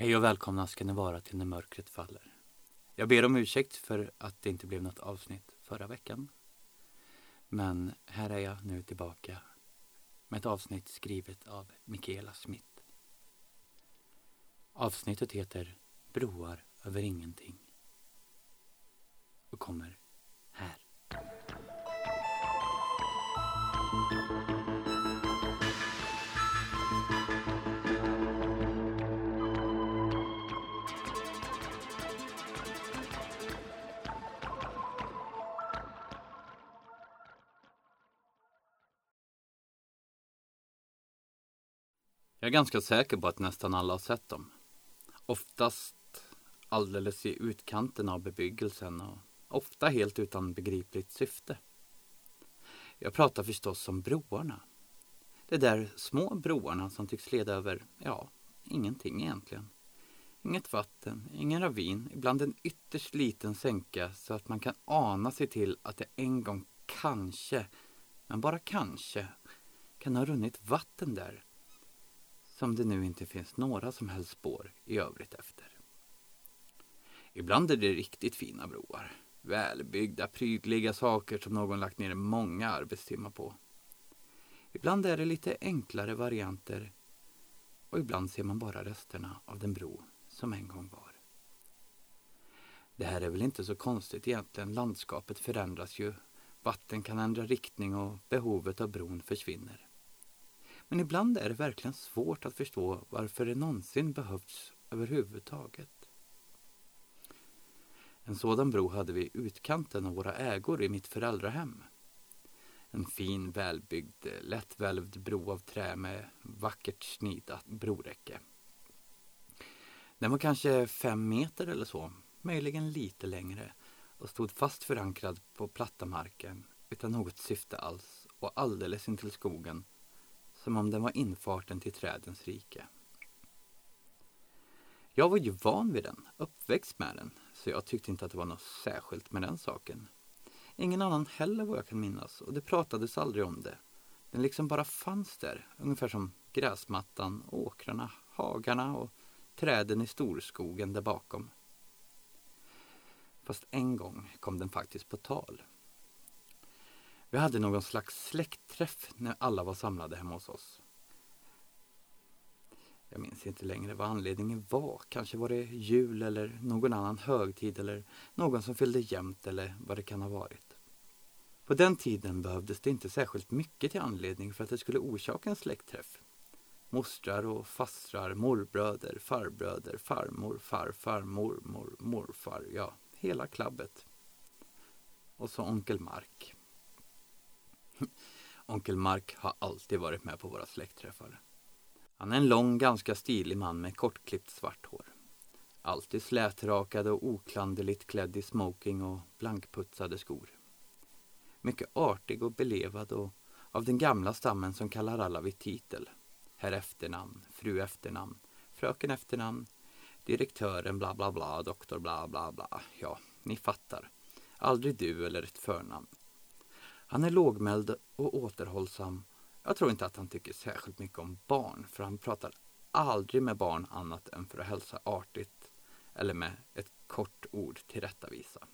Hej och välkomna ska ni vara till när mörkret faller. Jag ber om ursäkt för att det inte blev något avsnitt förra veckan. Men här är jag nu tillbaka med ett avsnitt skrivet av Mikaela Smith. Avsnittet heter Broar över ingenting och kommer här. Jag är ganska säker på att nästan alla har sett dem. Oftast alldeles i utkanten av bebyggelsen och ofta helt utan begripligt syfte. Jag pratar förstås om broarna. De där små broarna som tycks leda över, ja, ingenting egentligen. Inget vatten, ingen ravin, ibland en ytterst liten sänka så att man kan ana sig till att det en gång kanske, men bara kanske, kan ha runnit vatten där som det nu inte finns några som helst spår i övrigt efter. Ibland är det riktigt fina broar. Välbyggda, prydliga saker som någon lagt ner många arbetstimmar på. Ibland är det lite enklare varianter och ibland ser man bara resterna av den bro som en gång var. Det här är väl inte så konstigt egentligen. Landskapet förändras ju. Vatten kan ändra riktning och behovet av bron försvinner. Men ibland är det verkligen svårt att förstå varför det någonsin behövts överhuvudtaget. En sådan bro hade vi i utkanten av våra ägor i mitt föräldrahem. En fin, välbyggd, lättvälvd bro av trä med vackert snidat broräcke. Den var kanske fem meter eller så, möjligen lite längre och stod fast förankrad på platta marken utan något syfte alls och alldeles intill skogen som om den var infarten till trädens rike. Jag var ju van vid den, uppväxt med den, så jag tyckte inte att det var något särskilt med den saken. Ingen annan heller vad jag kan minnas och det pratades aldrig om det. Den liksom bara fanns där, ungefär som gräsmattan, åkrarna, hagarna och träden i storskogen där bakom. Fast en gång kom den faktiskt på tal. Vi hade någon slags släktträff när alla var samlade hemma hos oss. Jag minns inte längre vad anledningen var. Kanske var det jul eller någon annan högtid eller någon som fyllde jämnt eller vad det kan ha varit. På den tiden behövdes det inte särskilt mycket till anledning för att det skulle orsaka en släktträff. Mostrar och fastrar, morbröder, farbröder, farmor, farfar, mormor, morfar, ja, hela klabbet. Och så onkel Mark. Onkel Mark har alltid varit med på våra släktträffar. Han är en lång, ganska stilig man med kortklippt svart hår. Alltid slätrakad och oklanderligt klädd i smoking och blankputsade skor. Mycket artig och belevad och av den gamla stammen som kallar alla vid titel. Herr efternamn, fru efternamn, fröken efternamn, direktören bla bla bla, doktor bla bla bla. Ja, ni fattar. Aldrig du eller ett förnamn. Han är lågmäld och återhållsam. Jag tror inte att han tycker särskilt mycket om barn, för han pratar aldrig med barn annat än för att hälsa artigt eller med ett kort ord tillrättavisa.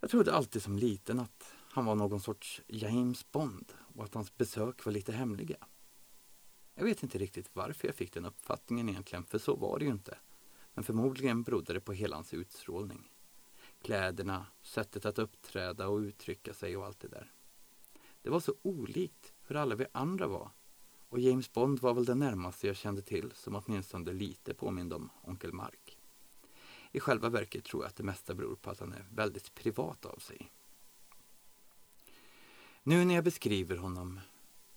Jag trodde alltid som liten att han var någon sorts James Bond och att hans besök var lite hemliga. Jag vet inte riktigt varför jag fick den uppfattningen egentligen, för så var det ju inte. Men förmodligen berodde det på hela hans utstrålning kläderna, sättet att uppträda och uttrycka sig och allt det där. Det var så olikt hur alla vi andra var. Och James Bond var väl den närmaste jag kände till som åtminstone lite påminde om Onkel Mark. I själva verket tror jag att det mesta beror på att han är väldigt privat av sig. Nu när jag beskriver honom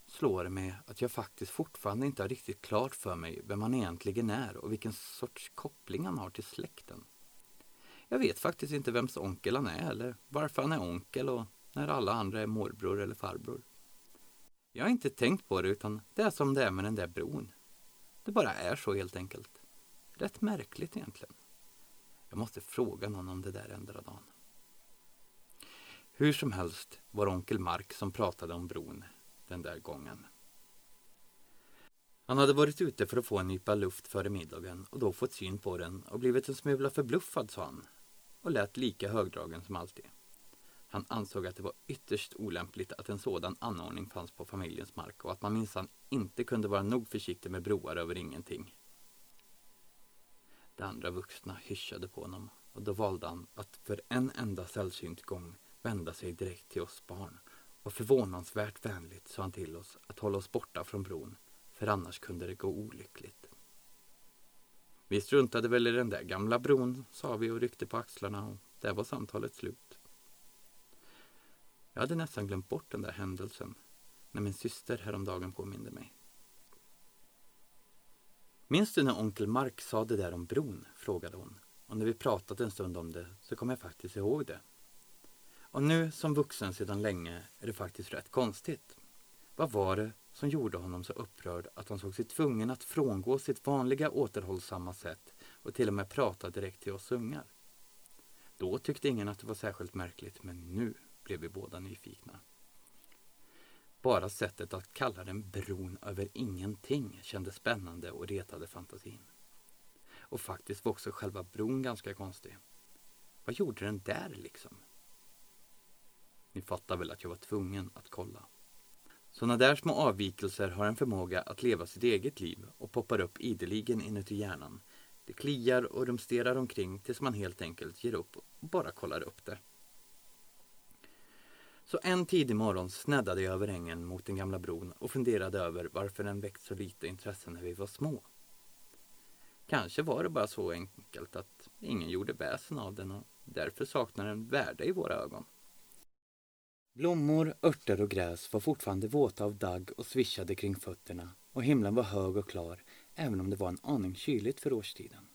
slår det mig att jag faktiskt fortfarande inte har riktigt klart för mig vem han egentligen är och vilken sorts koppling han har till släkten. Jag vet faktiskt inte vems onkel han är eller varför han är onkel och när alla andra är morbror eller farbror. Jag har inte tänkt på det utan det är som det är med den där bron. Det bara är så helt enkelt. Rätt märkligt egentligen. Jag måste fråga någon om det där ändra dagen. Hur som helst var onkel Mark som pratade om bron den där gången. Han hade varit ute för att få en nypa luft före middagen och då fått syn på den och blivit en smula förbluffad, sa han. Och lät lika högdragen som alltid. Han ansåg att det var ytterst olämpligt att en sådan anordning fanns på familjens mark och att man minsann inte kunde vara nog försiktig med broar över ingenting. De andra vuxna hyschade på honom och då valde han att för en enda sällsynt gång vända sig direkt till oss barn och förvånansvärt vänligt sa han till oss att hålla oss borta från bron för annars kunde det gå olyckligt. Vi struntade väl i den där gamla bron, sa vi och ryckte på axlarna och där var samtalet slut. Jag hade nästan glömt bort den där händelsen när min syster häromdagen påminde mig. Minns du när onkel Mark sa det där om bron? frågade hon. Och när vi pratat en stund om det så kom jag faktiskt ihåg det. Och nu som vuxen sedan länge är det faktiskt rätt konstigt. Vad var det som gjorde honom så upprörd att han såg sig tvungen att frångå sitt vanliga återhållsamma sätt och till och med prata direkt till oss ungar? Då tyckte ingen att det var särskilt märkligt, men nu blev vi båda nyfikna. Bara sättet att kalla den bron över ingenting kändes spännande och retade fantasin. Och faktiskt var också själva bron ganska konstig. Vad gjorde den där liksom? Ni fattar väl att jag var tvungen att kolla. Sådana där små avvikelser har en förmåga att leva sitt eget liv och poppar upp ideligen inuti hjärnan. Det kliar och rumsterar omkring tills man helt enkelt ger upp och bara kollar upp det. Så en tidig morgon snäddade jag över ängen mot den gamla bron och funderade över varför den väckt så lite intresse när vi var små. Kanske var det bara så enkelt att ingen gjorde väsen av den och därför saknar den värde i våra ögon. Blommor, örter och gräs var fortfarande våta av dagg och svischade kring fötterna och himlen var hög och klar även om det var en aning kyligt för årstiden.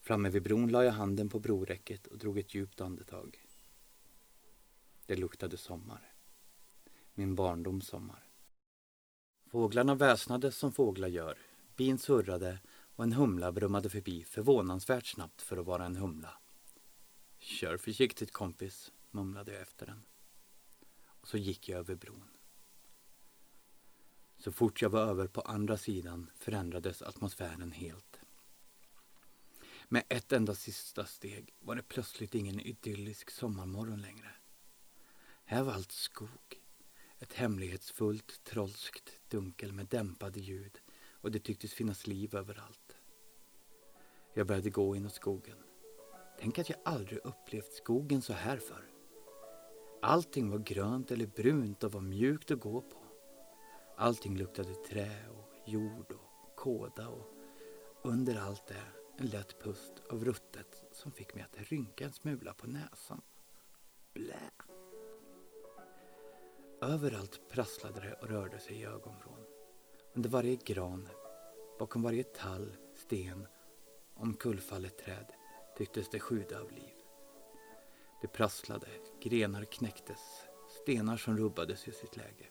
Framme vid bron la jag handen på broräcket och drog ett djupt andetag. Det luktade sommar. Min barndoms sommar. Fåglarna väsnade som fåglar gör. Bin surrade och en humla brummade förbi förvånansvärt snabbt för att vara en humla. Kör försiktigt kompis, mumlade jag efter den. Så gick jag över bron. Så fort jag var över på andra sidan förändrades atmosfären helt. Med ett enda sista steg var det plötsligt ingen idyllisk sommarmorgon längre. Här var allt skog. Ett hemlighetsfullt, trolskt dunkel med dämpade ljud och det tycktes finnas liv överallt. Jag började gå inåt skogen. Tänk att jag aldrig upplevt skogen så här förr. Allting var grönt eller brunt och var mjukt att gå på. Allting luktade trä och jord och kåda och under allt det en lätt pust av ruttet som fick mig att rynka en smula på näsan. Blä! Överallt prasslade det och rörde sig i ögonvrån. Under varje gran, bakom varje tall, sten, omkullfallet träd tycktes det sjuda av liv. Det prasslade, grenar knäcktes, stenar som rubbades i sitt läge.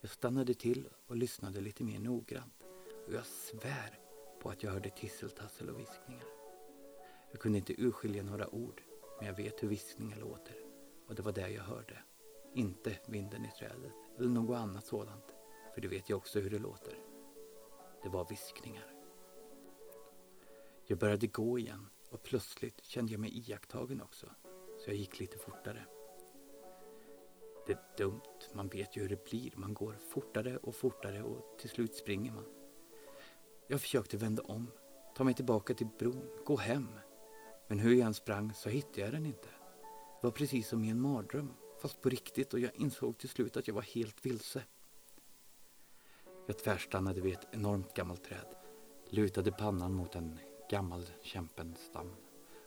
Jag stannade till och lyssnade lite mer noggrant och jag svär på att jag hörde tisseltassel och viskningar. Jag kunde inte urskilja några ord, men jag vet hur viskningar låter och det var det jag hörde. Inte vinden i trädet eller något annat sådant. För det vet jag också hur det låter. Det var viskningar. Jag började gå igen och plötsligt kände jag mig iakttagen också. Så jag gick lite fortare. Det är dumt, man vet ju hur det blir. Man går fortare och fortare och till slut springer man. Jag försökte vända om, ta mig tillbaka till bron, gå hem. Men hur jag än sprang så hittade jag den inte. Det var precis som i en mardröm fast på riktigt och jag insåg till slut att jag var helt vilse. Jag tvärstannade vid ett enormt gammalt träd, lutade pannan mot en gammal kämpenstam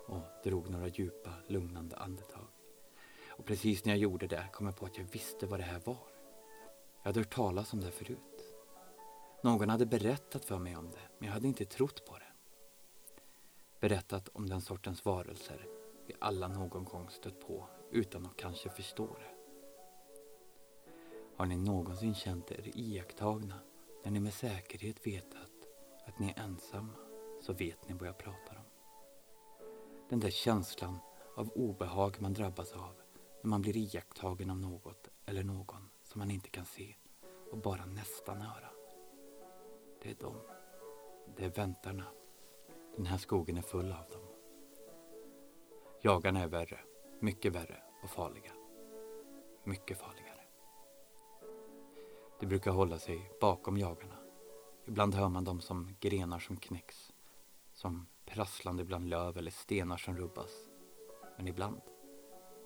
och drog några djupa, lugnande andetag. Och precis när jag gjorde det kom jag på att jag visste vad det här var. Jag hade hört talas om det förut. Någon hade berättat för mig om det, men jag hade inte trott på det. Berättat om den sortens varelser vi alla någon gång stött på utan att kanske förstå det. Har ni någonsin känt er iakttagna när ni med säkerhet vetat att ni är ensamma så vet ni vad jag pratar om. Den där känslan av obehag man drabbas av när man blir iakttagen av något eller någon som man inte kan se och bara nästan höra. Det är de. Det är väntarna. Den här skogen är full av dem. Jagarna är värre. Mycket värre och farliga. Mycket farligare. De brukar hålla sig bakom jagarna. Ibland hör man dem som grenar som knäcks. Som prasslande bland löv eller stenar som rubbas. Men ibland,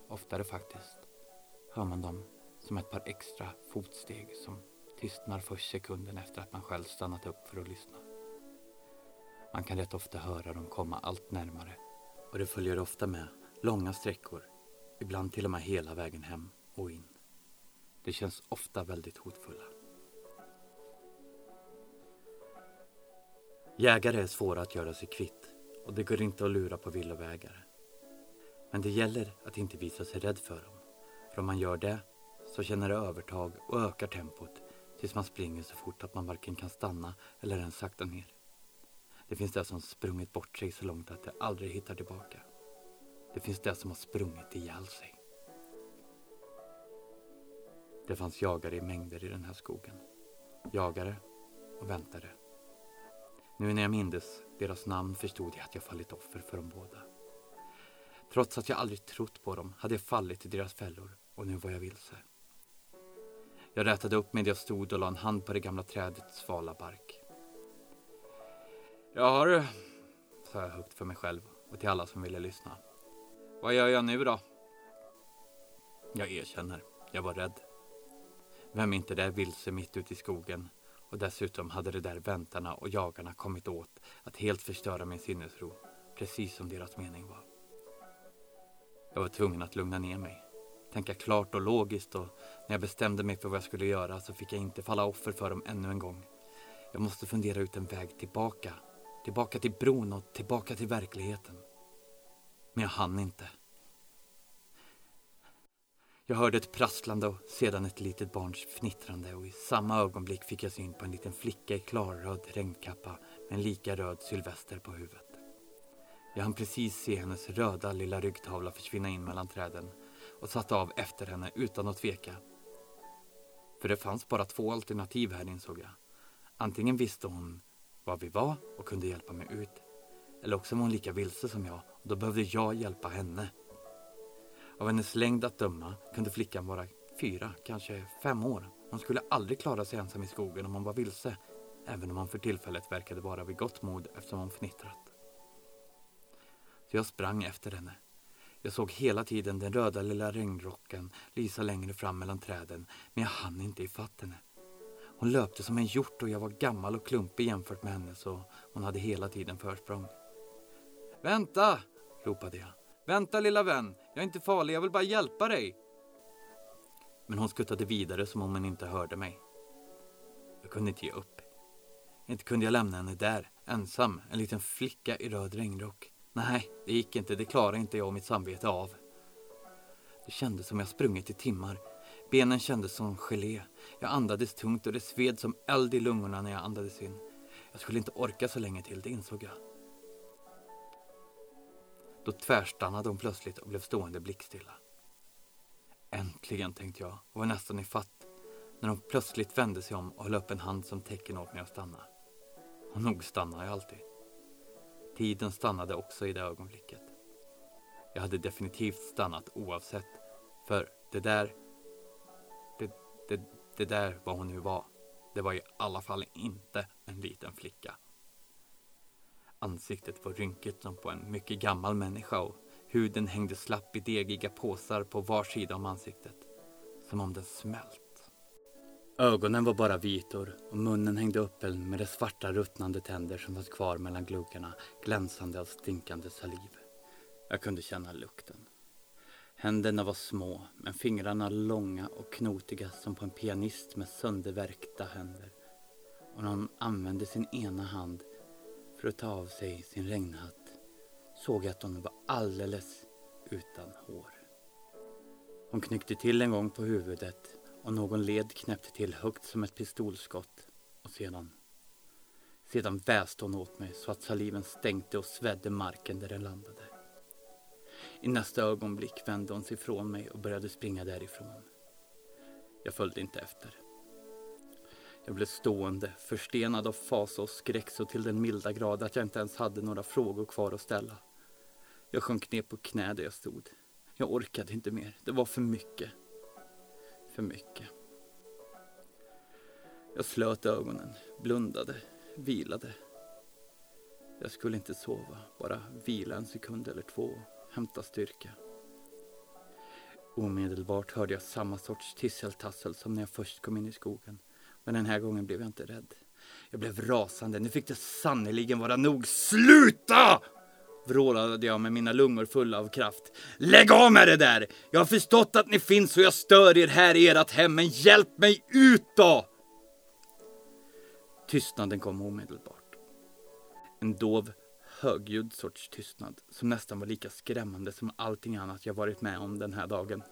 oftare faktiskt, hör man dem som ett par extra fotsteg som tystnar först sekunden efter att man själv stannat upp för att lyssna. Man kan rätt ofta höra dem komma allt närmare och det följer ofta med långa sträckor, ibland till och med hela vägen hem och in. Det känns ofta väldigt hotfulla. Jägare är svåra att göra sig kvitt och det går inte att lura på villovägar. Men det gäller att inte visa sig rädd för dem. För om man gör det så känner det övertag och ökar tempot tills man springer så fort att man varken kan stanna eller ens sakta ner. Det finns det som sprungit bort sig så långt att det aldrig hittar tillbaka. Det finns det som har sprungit ihjäl sig. Det fanns jagare i mängder i den här skogen. Jagare och väntare. Nu när jag mindes deras namn förstod jag att jag fallit offer för dem båda. Trots att jag aldrig trott på dem hade jag fallit i deras fällor och nu var jag vilse. Jag rätade upp mig där jag stod och la en hand på det gamla trädets svala bark. Ja du, sa jag högt för mig själv och till alla som ville lyssna. Vad gör jag nu då? Jag erkänner, jag var rädd. Vem är inte där vilse mitt ute i skogen och dessutom hade de där väntarna och jagarna kommit åt att helt förstöra min sinnesro, precis som deras mening var. Jag var tvungen att lugna ner mig, tänka klart och logiskt och när jag bestämde mig för vad jag skulle göra så fick jag inte falla offer för dem ännu en gång. Jag måste fundera ut en väg tillbaka, tillbaka till bron och tillbaka till verkligheten. Men jag hann inte. Jag hörde ett prasslande och sedan ett litet barns fnittrande och i samma ögonblick fick jag syn på en liten flicka i klarröd regnkappa med en lika röd sylvester på huvudet. Jag hann precis se hennes röda lilla ryggtavla försvinna in mellan träden och satte av efter henne utan att tveka. För det fanns bara två alternativ här insåg jag. Antingen visste hon var vi var och kunde hjälpa mig ut. Eller också var hon lika vilse som jag och då behövde jag hjälpa henne. Av hennes längd att döma kunde flickan vara fyra, kanske fem år. Hon skulle aldrig klara sig ensam i skogen om hon var vilse, även om hon för tillfället verkade vara vid gott mod eftersom hon fnittrat. Så jag sprang efter henne. Jag såg hela tiden den röda lilla regnrocken lysa längre fram mellan träden, men jag hann inte ifatt henne. Hon löpte som en hjort och jag var gammal och klumpig jämfört med henne så hon hade hela tiden försprång. Vänta! ropade jag. Vänta lilla vän, jag är inte farlig, jag vill bara hjälpa dig. Men hon skuttade vidare som om hon inte hörde mig. Jag kunde inte ge upp. Inte kunde jag lämna henne där, ensam, en liten flicka i röd regnrock. Nej, det gick inte, det klarade inte jag och mitt samvete av. Det kändes som jag sprungit i timmar. Benen kändes som gelé. Jag andades tungt och det sved som eld i lungorna när jag andades in. Jag skulle inte orka så länge till, det insåg jag. Då tvärstannade hon plötsligt och blev stående blickstilla. Äntligen, tänkte jag och var nästan i fatt när hon plötsligt vände sig om och höll upp en hand som tecken åt mig att stanna. Och nog stannar jag alltid. Tiden stannade också i det ögonblicket. Jag hade definitivt stannat oavsett, för det där, det, det, det där vad hon nu var, det var i alla fall inte en liten flicka. Ansiktet var rynkigt som på en mycket gammal människa och huden hängde slapp i degiga påsar på var sida om ansiktet. Som om den smält. Ögonen var bara vitor och munnen hängde öppen med de svarta ruttnande tänder som fanns kvar mellan gluggarna glänsande av stinkande saliv. Jag kunde känna lukten. Händerna var små, men fingrarna långa och knotiga som på en pianist med söndervärkta händer. Och när hon använde sin ena hand för att ta av sig sin regnhatt såg jag att hon var alldeles utan hår. Hon knyckte till en gång på huvudet och någon led knäppte till högt som ett pistolskott och sedan sedan väste hon åt mig så att saliven stänkte och svedde marken där den landade. I nästa ögonblick vände hon sig ifrån mig och började springa därifrån. Jag följde inte efter. Jag blev stående, förstenad av fasa och skräck så till den milda grad att jag inte ens hade några frågor kvar att ställa. Jag sjönk ner på knä där jag stod. Jag orkade inte mer. Det var för mycket. För mycket. Jag slöt ögonen, blundade, vilade. Jag skulle inte sova, bara vila en sekund eller två, hämta styrka. Omedelbart hörde jag samma sorts tisseltassel som när jag först kom in i skogen. Men den här gången blev jag inte rädd. Jag blev rasande. Nu fick det sannerligen vara nog. Sluta! vrålade jag med mina lungor fulla av kraft. Lägg av med det där! Jag har förstått att ni finns och jag stör er här i ert hem, men hjälp mig ut då! Tystnaden kom omedelbart. En dov, högljudd sorts tystnad som nästan var lika skrämmande som allting annat jag varit med om den här dagen.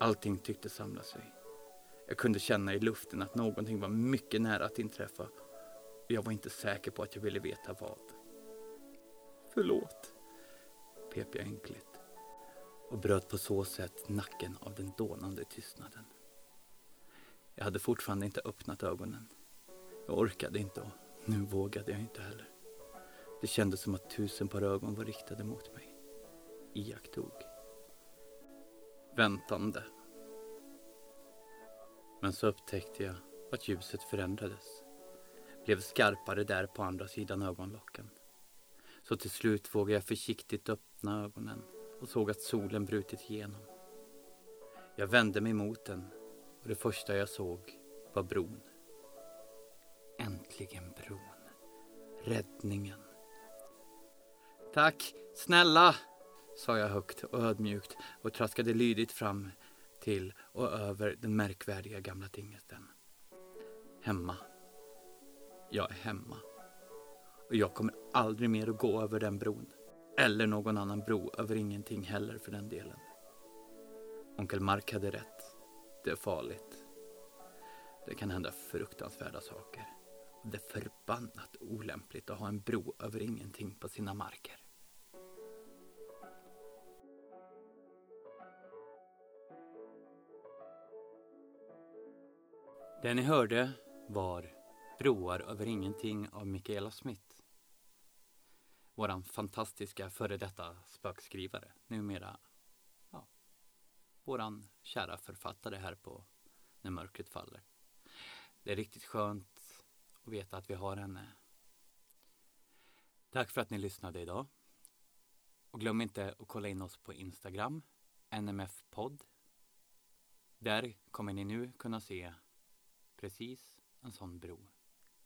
Allting tyckte samla sig. Jag kunde känna i luften att någonting var mycket nära att inträffa och jag var inte säker på att jag ville veta vad. Förlåt, pep jag enkelt och bröt på så sätt nacken av den dånande tystnaden. Jag hade fortfarande inte öppnat ögonen. Jag orkade inte och nu vågade jag inte heller. Det kändes som att tusen par ögon var riktade mot mig. Iakttog. Väntande. Men så upptäckte jag att ljuset förändrades. Blev skarpare där på andra sidan ögonlocken. Så till slut vågade jag försiktigt öppna ögonen och såg att solen brutit igenom. Jag vände mig mot den och det första jag såg var bron. Äntligen bron. Räddningen. Tack, snälla, sa jag högt och ödmjukt och traskade lydigt fram till och över den märkvärdiga gamla tingesten. Hemma. Jag är hemma. Och jag kommer aldrig mer att gå över den bron. Eller någon annan bro över ingenting heller för den delen. Onkel Mark hade rätt. Det är farligt. Det kan hända fruktansvärda saker. Och det är förbannat olämpligt att ha en bro över ingenting på sina marker. Det ni hörde var Broar över ingenting av Michaela Smith. Våran fantastiska före detta spökskrivare, numera ja, våran kära författare här på När mörkret faller. Det är riktigt skönt att veta att vi har henne. Tack för att ni lyssnade idag. Och glöm inte att kolla in oss på Instagram, NMF-podd. Där kommer ni nu kunna se precis en sån bro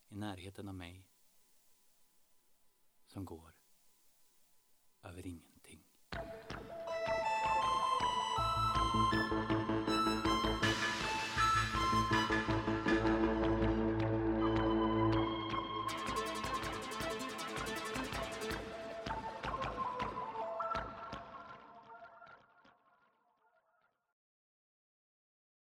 i närheten av mig som går över ingenting.